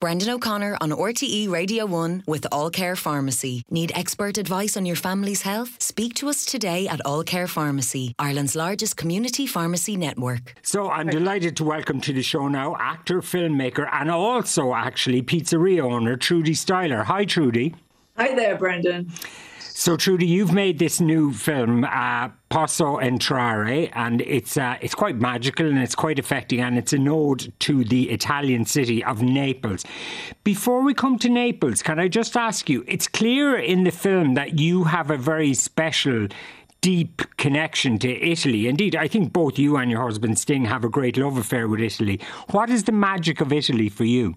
Brendan O'Connor on RTE Radio 1 with All Care Pharmacy. Need expert advice on your family's health? Speak to us today at All Care Pharmacy, Ireland's largest community pharmacy network. So I'm delighted to welcome to the show now actor, filmmaker, and also actually pizzeria owner Trudie Styler. Hi, Trudie. Hi there, Brendan. So, Trudie, you've made this new film, uh, Posso Entrare, and it's uh, it's quite magical and it's quite affecting, and it's an ode to the Italian city of Naples. Before we come to Naples, can I just ask you? It's clear in the film that you have a very special deep connection to Italy. Indeed, I think both you and your husband Sting have a great love affair with Italy. What is the magic of Italy for you?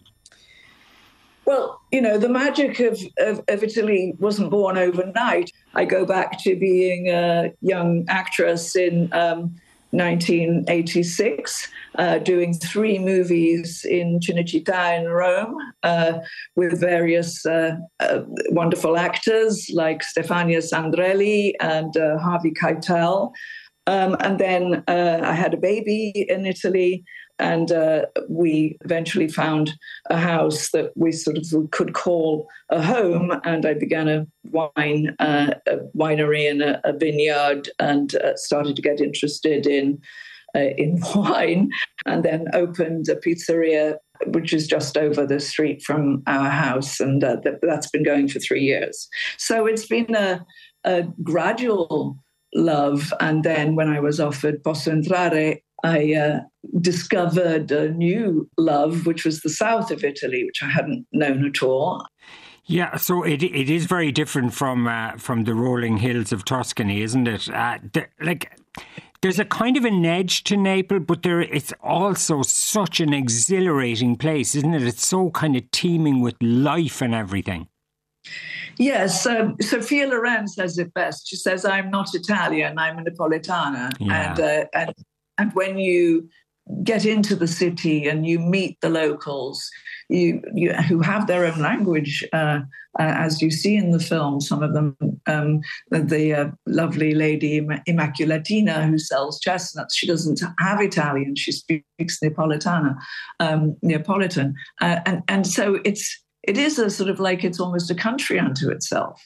Well, you know, the magic of, of, of, Italy wasn't born overnight. I go back to being a young actress in um, 1986, uh, doing three movies in Cinecittà in Rome uh, with various uh, uh wonderful actors like Stefania Sandrelli and uh, Harvey Keitel. Um, and then uh, I had a baby in Italy and uh, we eventually found a house that we sort of could call a home. And I began a wine uh, a winery and a, a vineyard, and uh, started to get interested in uh, in wine, and then opened a pizzeria. Which is just over the street from our house, and uh, that's been going for three years. So it's been a, a gradual love. And then when I was offered Posso Entrare, I uh, discovered a new love, which was the south of Italy, which I hadn't known at all. Yeah, so it it is very different from uh, from the rolling hills of Tuscany, isn't it? Uh, the, like there's a kind of an edge to Naples, but there it's also such an exhilarating place, isn't it? It's so kind of teeming with life and everything. Yes, um, Sophia Loren says it best. She says, "I'm not Italian. I'm a Napolitana," yeah. and uh, and and when you get into the city and you meet the locals, you, you who have their own language, uh, uh, as you see in the film. Some of them, um, the uh, lovely lady Immaculatina who sells chestnuts, she doesn't have Italian; she speaks Neapolitana, um, Neapolitan, uh, and and so it's it is a sort of like it's almost a country unto itself.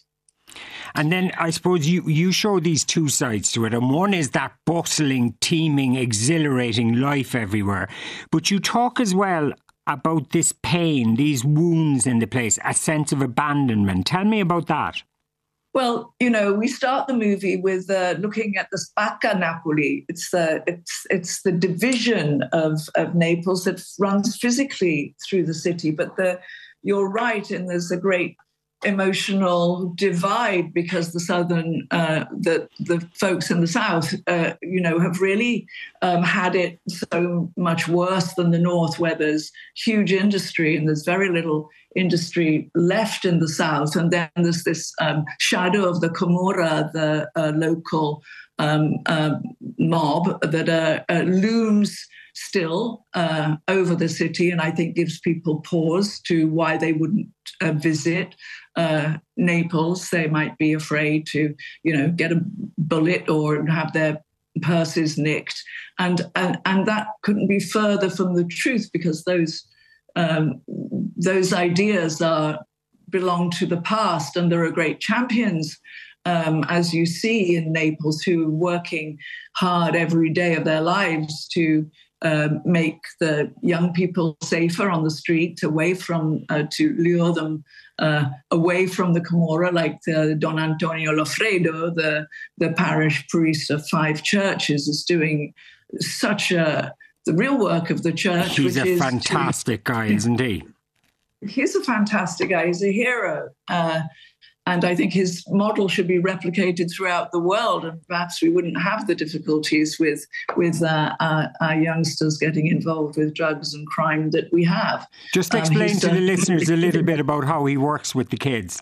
And then I suppose you, you show these two sides to it. And one is that bustling, teeming, exhilarating life everywhere. But you talk as well about this pain, these wounds in the place, a sense of abandonment. Tell me about that. Well, you know, we start the movie with uh, looking at the Spacca Napoli. It's the it's it's the division of of Naples that runs physically through the city. But the you're right, and there's a great emotional divide because the southern uh, the the folks in the south uh, you know have really um, had it so much worse than the north where there's huge industry and there's very little industry left in the south. And then there's this um, shadow of the Camorra the uh, local um, uh, mob that uh, uh, looms still uh, over the city, and I think gives people pause to why they wouldn't uh, visit Naples. They might be afraid to, you know, get a bullet or have their purses nicked, and and and that couldn't be further from the truth because those um, those ideas are belong to the past, and there are great champions. Um, as you see in Naples, who are working hard every day of their lives to um, make the young people safer on the street, away from uh, to lure them uh, away from the Camorra, like the Don Antonio Loffredo, the the parish priest of five churches, is doing such a the real work of the church. He's a fantastic to, guy, isn't he? He's a fantastic guy. He's a hero. Uh, and I think his model should be replicated throughout the world, and perhaps we wouldn't have the difficulties with with uh, our, our, youngsters getting involved with drugs and crime that we have. Just um, explain um, to the listeners a little bit about how he works with the kids.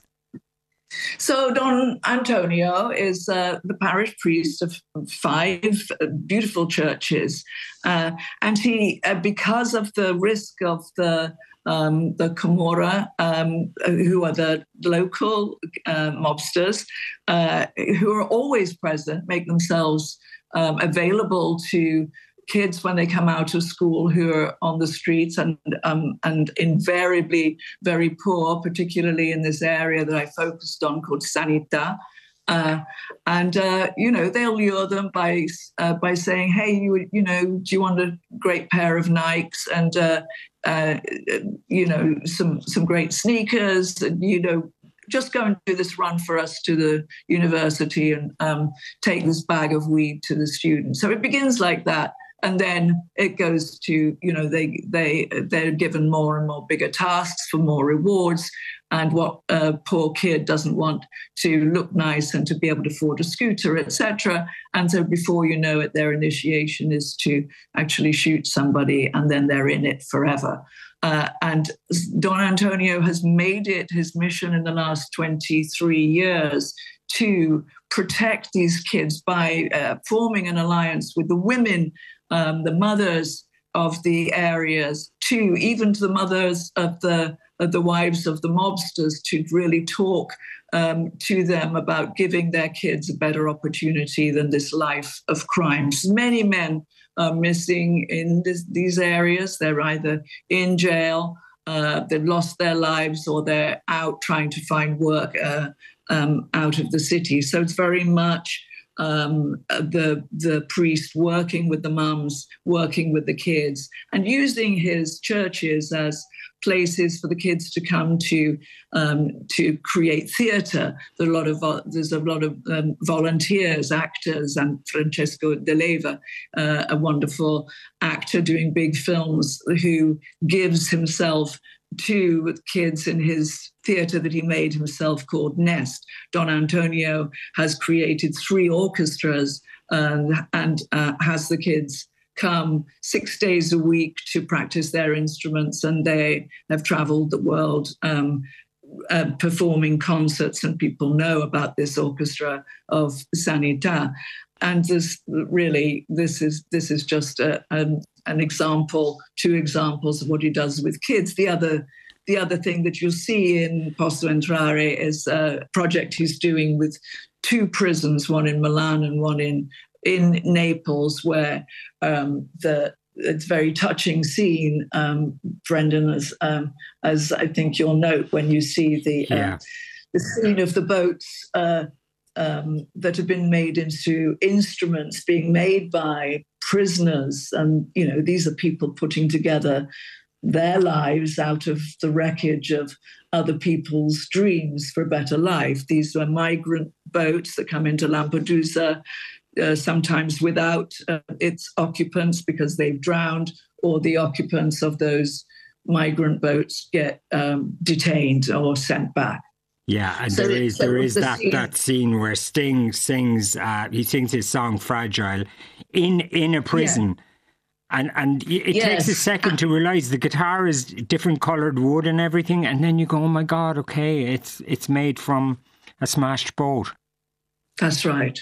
So Don Antonio is uh, the parish priest of five beautiful churches, uh, and he, uh, because of the risk of the um, the Camorra, um, who are the local uh, mobsters, uh, who are always present, make themselves um, available to kids when they come out of school who are on the streets and um, and invariably very poor, particularly in this area that I focused on called Sanità. Uh, and uh, you know they'll lure them by uh, by saying, "Hey, you you know, do you want a great pair of Nikes and uh, uh, you know some some great sneakers? And, you know, just go and do this run for us to the university and um, take this bag of weed to the students." So it begins like that, and then it goes to you know they they they're given more and more bigger tasks for more rewards and what a poor kid doesn't want to look nice and to be able to afford a scooter etc and so before you know it their initiation is to actually shoot somebody and then they're in it forever. Uh, and don antonio has made it his mission in the last 23 years to protect these kids by uh, forming an alliance with the women um, the mothers of the areas to even to the mothers of the of the wives of the mobsters to really talk um, to them about giving their kids a better opportunity than this life of crimes. Many men are missing in this, these areas. They're either in jail, uh, they've lost their lives, or they're out trying to find work uh, um, out of the city. So it's very much um, the the priest working with the mums, working with the kids, and using his churches as places for the kids to come to um, to create theatre. There's a lot of there's a lot of um, volunteers, actors, and Francesco De Leva, uh, a wonderful actor doing big films, who gives himself to kids in his theatre that he made himself called Nest. Don Antonio has created three orchestras and, and uh, has the kids come six days a week to practice their instruments, and they have traveled the world. Um, uh, performing concerts, and people know about this orchestra of Sanità. And this really, this is this is just a, um, an example, two examples of what he does with kids. The other the other thing that you'll see in Posso Entrare is a project he's doing with two prisons, one in Milan and one in in Naples, where um, the it's very touching scene, um, Brendan, as um, as I think you'll note when you see the uh, the scene of the boats uh, um, that have been made into instruments being made by prisoners, and you know these are people putting together their lives out of the wreckage of other people's dreams for a better life. These are migrant boats that come into Lampedusa, uh, sometimes without uh, its occupants because they've drowned, or the occupants of those migrant boats get um, detained or sent back. Yeah, and so there is there is that scene. that scene where Sting sings uh, he sings his song "Fragile" in in a prison. Yeah and and it yes. takes a second to realize the guitar is different colored wood and everything, and then you go, "Oh my god, okay, it's it's made from a smashed boat." That's right.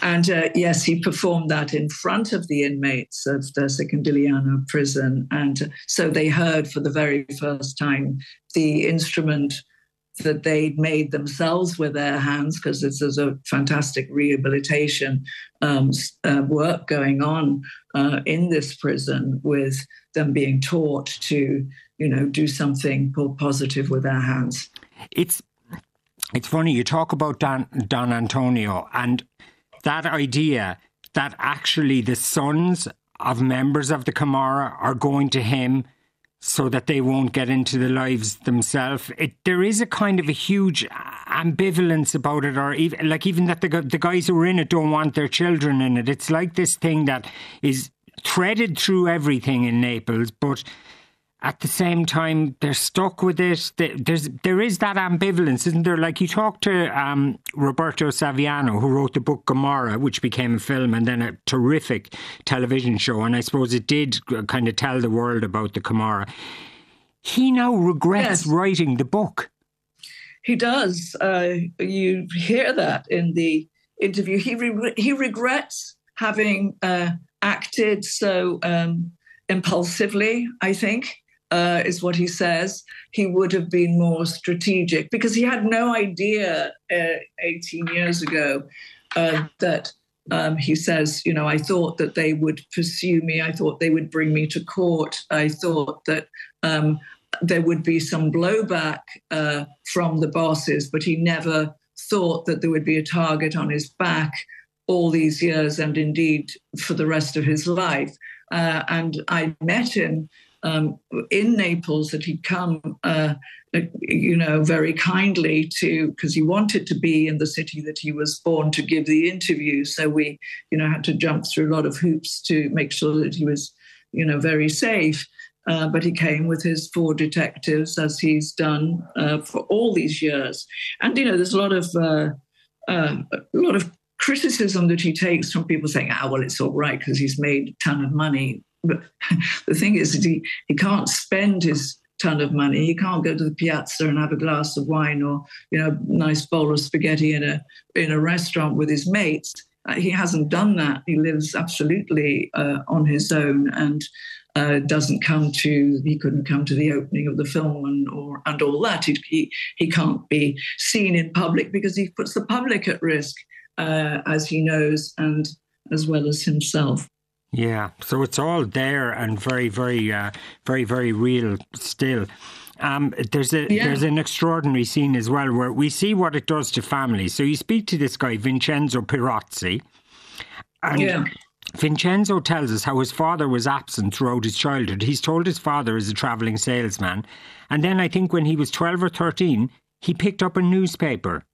And uh, yes, he performed that in front of the inmates of the Secondigliano prison. And so they heard for the very first time the instrument that they'd made themselves with their hands, because this is a fantastic rehabilitation um, uh, work going on uh, in this prison with them being taught to, you know, do something positive with their hands. It's it's funny you talk about Don, Don Antonio and that idea that actually the sons of members of the Camorra are going to him so that they won't get into the lives themselves. It, there is a kind of a huge ambivalence about it, or even like even that the the guys who are in it don't want their children in it. It's like this thing that is threaded through everything in Naples, but at the same time they're stuck with it. There's there is that ambivalence, isn't there? Like you talked to um, Roberto Saviano, who wrote the book Gomorrah, which became a film and then a terrific television show, and I suppose it did kind of tell the world about the Camorra. He now regrets yes. writing the book. He does. Uh, you hear that in the interview. He re- he regrets having uh, acted so um, impulsively. I think uh, is what he says. He would have been more strategic because he had no idea uh, 18 years ago uh, that um, he says, you know, I thought that they would pursue me. I thought they would bring me to court. I thought that um, there would be some blowback uh, from the bosses, but he never thought that there would be a target on his back all these years and indeed for the rest of his life. Uh, and I met him um, in Naples that he'd come, uh, you know, very kindly to because he wanted to be in the city that he was born to give the interview. So we, you know, had to jump through a lot of hoops to make sure that he was, you know, very safe. Uh, but he came with his four detectives, as he's done uh, for all these years. And you know, there's a lot of uh, uh a lot of criticism that he takes from people saying, "Ah, well, it's all right because he's made a ton of money." But the thing is he, he can't spend his ton of money. He can't go to the piazza and have a glass of wine or you know nice bowl of spaghetti in a in a restaurant with his mates. Uh, he hasn't done that. He lives absolutely uh, on his own and uh, doesn't come to. He couldn't come to the opening of the film and or and all that. He he, he can't be seen in public because he puts the public at risk, uh, as he knows, and as well as himself. Yeah, so it's all there and very, very, uh, very, very real still. Um, there's a yeah. there's an extraordinary scene as well where we see what it does to families. So you speak to this guy Vincenzo Pirozzi, and yeah. Vincenzo tells us how his father was absent throughout his childhood. He's told his father is a travelling salesman, and then I think when he was twelve or thirteen, he picked up a newspaper.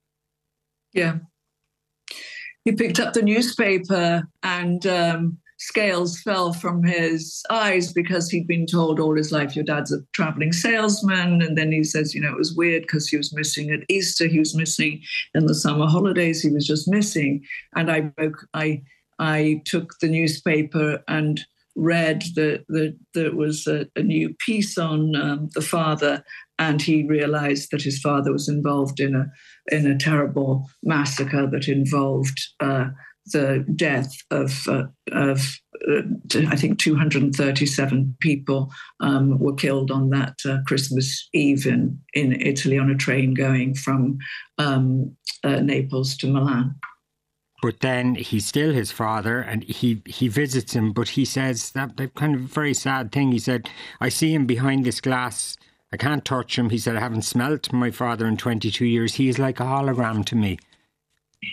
Yeah, he picked up the newspaper and. Um, scales fell from his eyes because he'd been told all his life, Your dad's a traveling salesman. And then he says, You know, it was weird because he was missing at Easter, he was missing in the summer holidays, he was just missing. And I, broke, I, I took the newspaper and read that the, there was a, a, new piece on um, the father, and he realized that his father was involved in a in a terrible massacre that involved uh, the death of, uh, of uh, I think 237 people um, were killed on that uh, Christmas Eve in, in Italy on a train going from um, uh, Naples to Milan. But then he's still his father, and he, he visits him. But he says that, that kind of very sad thing. He said, "I see him behind this glass. I can't touch him." He said, "I haven't smelt my father in 22 years. He is like a hologram to me."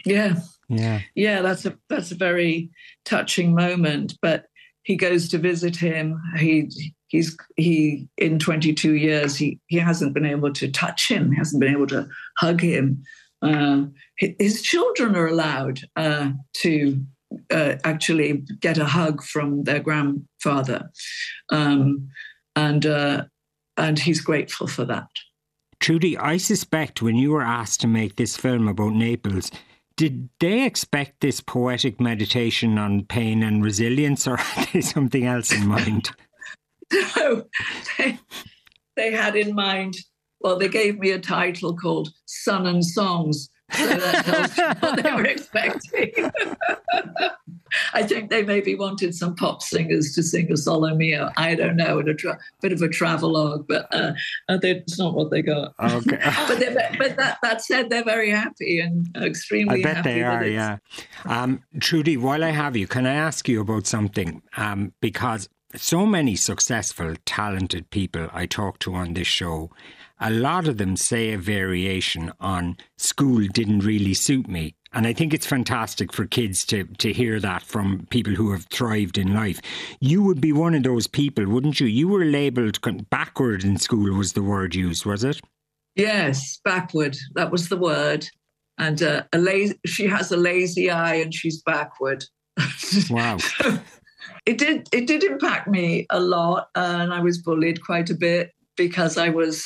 Yeah, yeah. Yeah, that's a that's a very touching moment. But he goes to visit him. He he's he in 22 years he he hasn't been able to touch him. He hasn't been able to hug him. Uh, his children are allowed uh, to uh, actually get a hug from their grandfather, um, and uh, and he's grateful for that. Trudie, I suspect when you were asked to make this film about Naples, did they expect this poetic meditation on pain and resilience, or had they something else in mind? no, they, they had in mind. Well, they gave me a title called "Sun and Songs," so that tells you what they were expecting. I think they maybe wanted some pop singers to sing O Sole Mio. I don't know, in a tra- bit of a travelogue, but uh, uh that's not what they got. Okay. but but that, that said, they're very happy and extremely I bet happy they are, yeah. Um, Trudie, while I have you, can I ask you about something? Um, because so many successful, talented people I talk to on this show a lot of them say a variation on school didn't really suit me. And I think it's fantastic for kids to, to hear that from people who have thrived in life. You would be one of those people, wouldn't you? You were labelled backward in school, was the word used, was it? Yes, backward. That was the word. And uh, a lazy, she has a lazy eye and she's backward. Wow. it did it did impact me a lot, uh, and I was bullied quite a bit because I was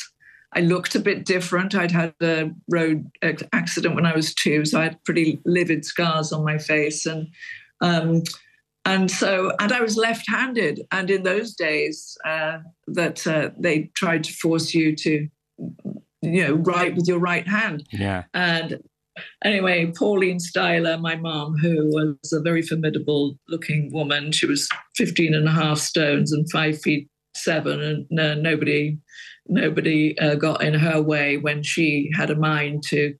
I looked a bit different. I'd had a road accident when I was two, so I had pretty livid scars on my face, and um, and so and I was left-handed. And in those days, uh, that uh, they tried to force you to, you know, write with your right hand. Yeah. And anyway, Pauline Styler, my mom, who was a very formidable looking woman, she was 15 and a half stones and five feet seven, and uh, nobody nobody uh, got in her way when she had a mind to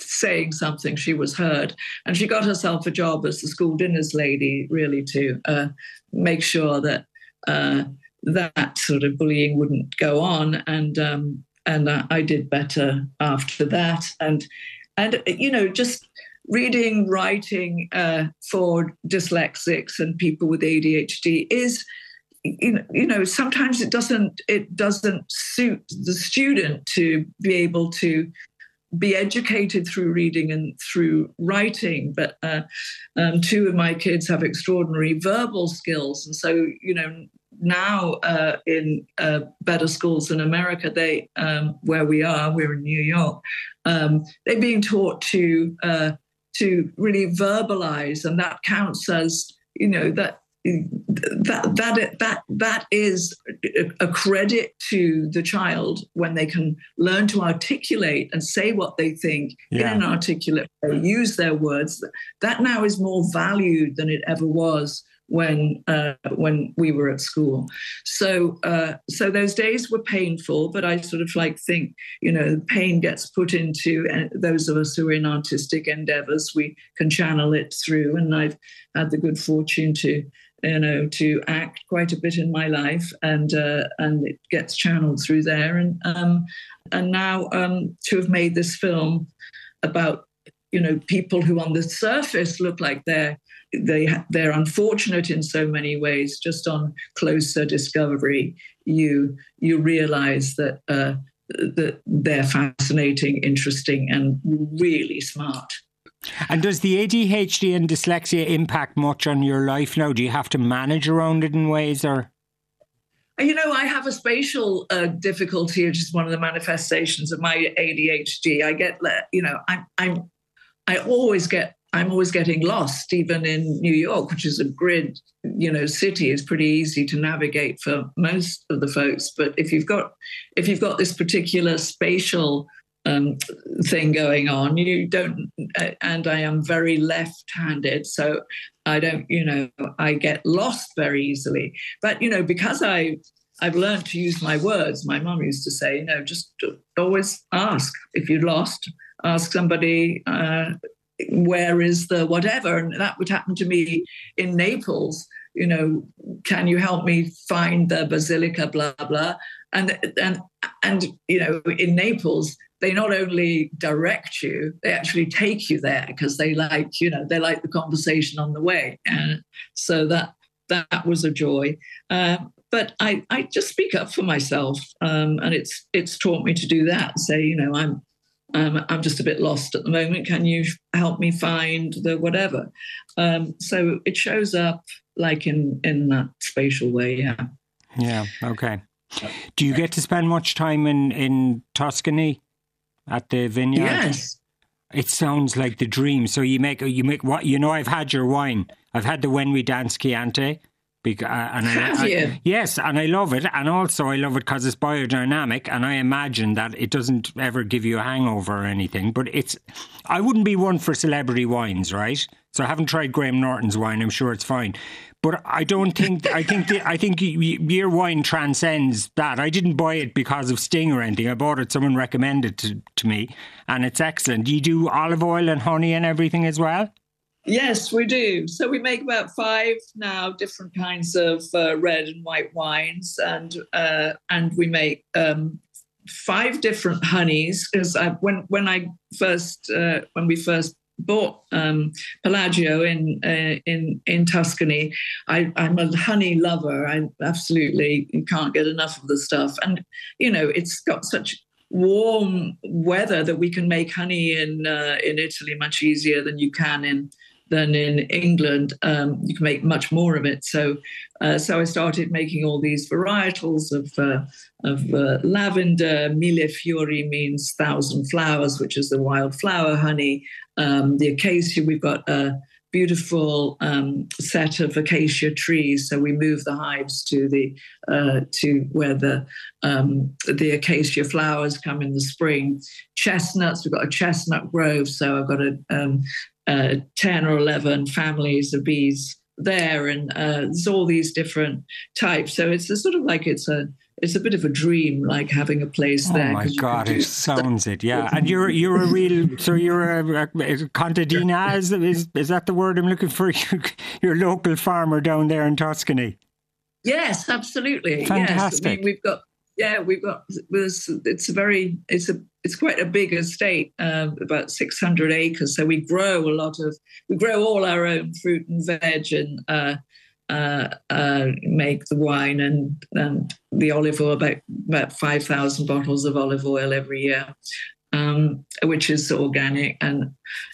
saying something, she was heard. And she got herself a job as the school dinners lady, really, to uh, make sure that uh, that sort of bullying wouldn't go on. And um, and I, I did better after that. And and you know, just reading, writing uh, for dyslexics and people with ADHD is you know sometimes it doesn't it doesn't suit the student to be able to be educated through reading and through writing. But uh, um, two of my kids have extraordinary verbal skills. And so you know now uh, in uh, better schools in america they um, where we are we're in new york um, they're being taught to uh, to really verbalize. And that counts as you know that that that that that is a credit to the child when they can learn to articulate and say what they think yeah. in an articulate way, use their words. That now is more valued than it ever was when uh, when we were at school. So uh, so those days were painful, but I sort of like think you know pain gets put into uh, those of us who are in artistic endeavors. We can channel it through, and I've had the good fortune to you know to act quite a bit in my life, and uh, and it gets channeled through there, and um, and now um, to have made this film about you know people who on the surface look like they're they they're unfortunate in so many ways. Just on closer discovery, you you realize that uh, that they're fascinating, interesting, and really smart. And does the ADHD and dyslexia impact much on your life now? Do you have to manage around it in ways, or? You know, I have a spatial uh, difficulty, which is one of the manifestations of my ADHD. I get, you know, I'm, I'm, I always get I'm always getting lost, even in New York, which is a grid, you know, city. is pretty easy to navigate for most of the folks. But if you've got if you've got this particular spatial um, thing going on, you don't. And I am very left-handed, so I don't. You know, I get lost very easily. But you know, because I I've learned to use my words. My mom used to say, you know, just always ask if you're lost. Ask somebody. Uh, where is the whatever? And that would happen to me in Naples. You know, can you help me find the basilica? Blah blah. And and and you know, in Naples, they not only direct you, they actually take you there because they like you know they like the conversation on the way. And so that that was a joy. Um, but I, I just speak up for myself, um, and it's it's taught me to do that. Say, you know, I'm um, I'm just a bit lost at the moment. Can you help me find the whatever? Um, so it shows up like in in that spatial way. Yeah. Yeah. Okay. Do you get to spend much time in in Tuscany at the vineyard? Yes. It sounds like the dream. So you make you make what you know. I've had your wine. I've had the When We Dance Chianti. Because, uh, and Have I, you? I, yes, and I love it, and also I love it because it's biodynamic, and I imagine that it doesn't ever give you a hangover or anything. But it's, I wouldn't be one for celebrity wines, right? So I haven't tried Graham Norton's wine. I'm sure it's fine, but I don't think I think the, I think your wine transcends that. I didn't buy it because of Sting or anything. I bought it; someone recommended it to, to me, and it's excellent. You do olive oil and honey and everything as well. Yes, we do. So we make about five now different kinds of uh, red and white wines, and uh, and we make um, five different honeys. Because when when I first uh, when we first bought um, Palagio in uh, in in Tuscany, I, I'm a honey lover. I absolutely can't get enough of the stuff, and you know it's got such warm weather that we can make honey in uh, in Italy much easier than you can in than in England. Um, you can make much more of it. So, uh, so I started making all these varietals of uh, of uh, lavender. Mille fiori means thousand flowers, which is the wild flower honey. Um, the acacia, we've got a beautiful um, set of acacia trees. So we move the hives to the uh, to where the um, the acacia flowers come in the spring. Chestnuts, we've got a chestnut grove. So I've got a um, uh, 10 or 11 families of bees there and uh, there's all these different types so it's a sort of like it's a it's a bit of a dream, like having a place oh there. Oh my God, it sounds it, yeah. And you're you're a real, so you're a, a, contadina. Is, is is that the word I'm looking for? You're local farmer down there in Tuscany. Yes, absolutely. Fantastic. Yes, I mean, we've got yeah, we've got it's a very it's a it's quite a big estate, um, about 600 acres. So we grow a lot of we grow all our own fruit and veg and uh, uh, uh, make the wine and, and the olive oil about about 5,000 bottles of olive oil every year, um, which is organic. And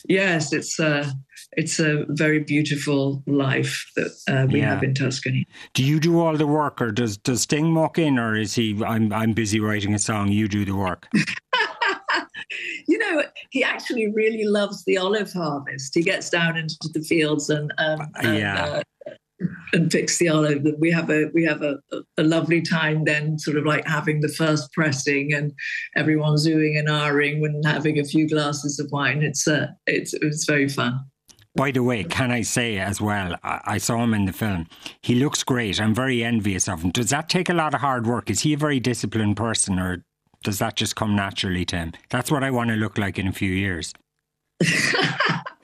yes, it's a it's a very beautiful life that uh, we yeah. have in Tuscany. Do you do all the work, or does does Sting walk in, or is he? I'm I'm busy writing a song. You do the work. you know, he actually really loves the olive harvest. He gets down into the fields and, um, and yeah. Uh, and picks the olive. We have a we have a, a lovely time then, sort of like having the first pressing and everyone's oohing and ahhing and having a few glasses of wine. It's uh, it's it's very fun. By the way, can I say as well, I, I, saw him in the film. He looks great. I'm very envious of him. Does that take a lot of hard work? Is he a very disciplined person or does that just come naturally to him? That's what I want to look like in a few years.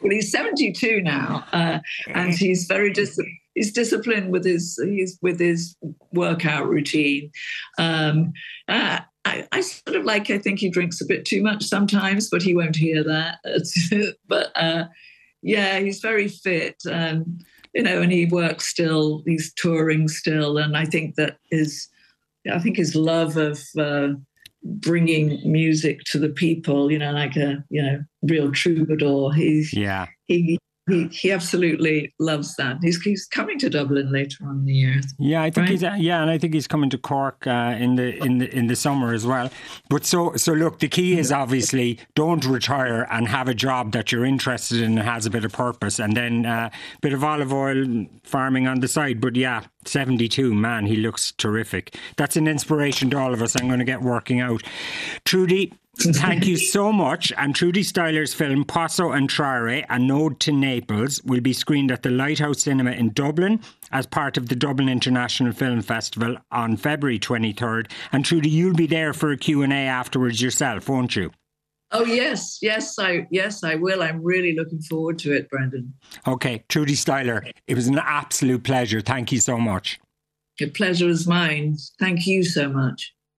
well, he's 72 now, uh, and he's very disciplined. He's disciplined with his he's with his workout routine. Um, uh, I, I, sort of like. I think he drinks a bit too much sometimes, but he won't hear that. but uh, yeah, he's very fit, and you know, and he works still. He's touring still, and I think that his, I think his love of uh, bringing music to the people, you know, like a you know real troubadour. He's yeah. He he, he absolutely loves that. He's, he's coming to Dublin later on in the year. Yeah, I think right? he's yeah, and I think he's coming to Cork uh, in the in the in the summer as well. But so so look, the key is obviously don't retire and have a job that you're interested in and has a bit of purpose, and then a uh, bit of olive oil farming on the side. But yeah, 72, man, he looks terrific. That's an inspiration to all of us. I'm going to get working out. Trudie, Thank you so much. And Trudie Styler's film Posso Entrare, An Ode to Naples, will be screened at the Lighthouse Cinema in Dublin as part of the Dublin International Film Festival on February 23rd. And Trudie, you'll be there for a Q&A afterwards yourself, won't you? Oh yes, yes, I yes I will. I'm really looking forward to it, Brendan. Okay, Trudie Styler, it was an absolute pleasure. Thank you so much. The pleasure is mine. Thank you so much.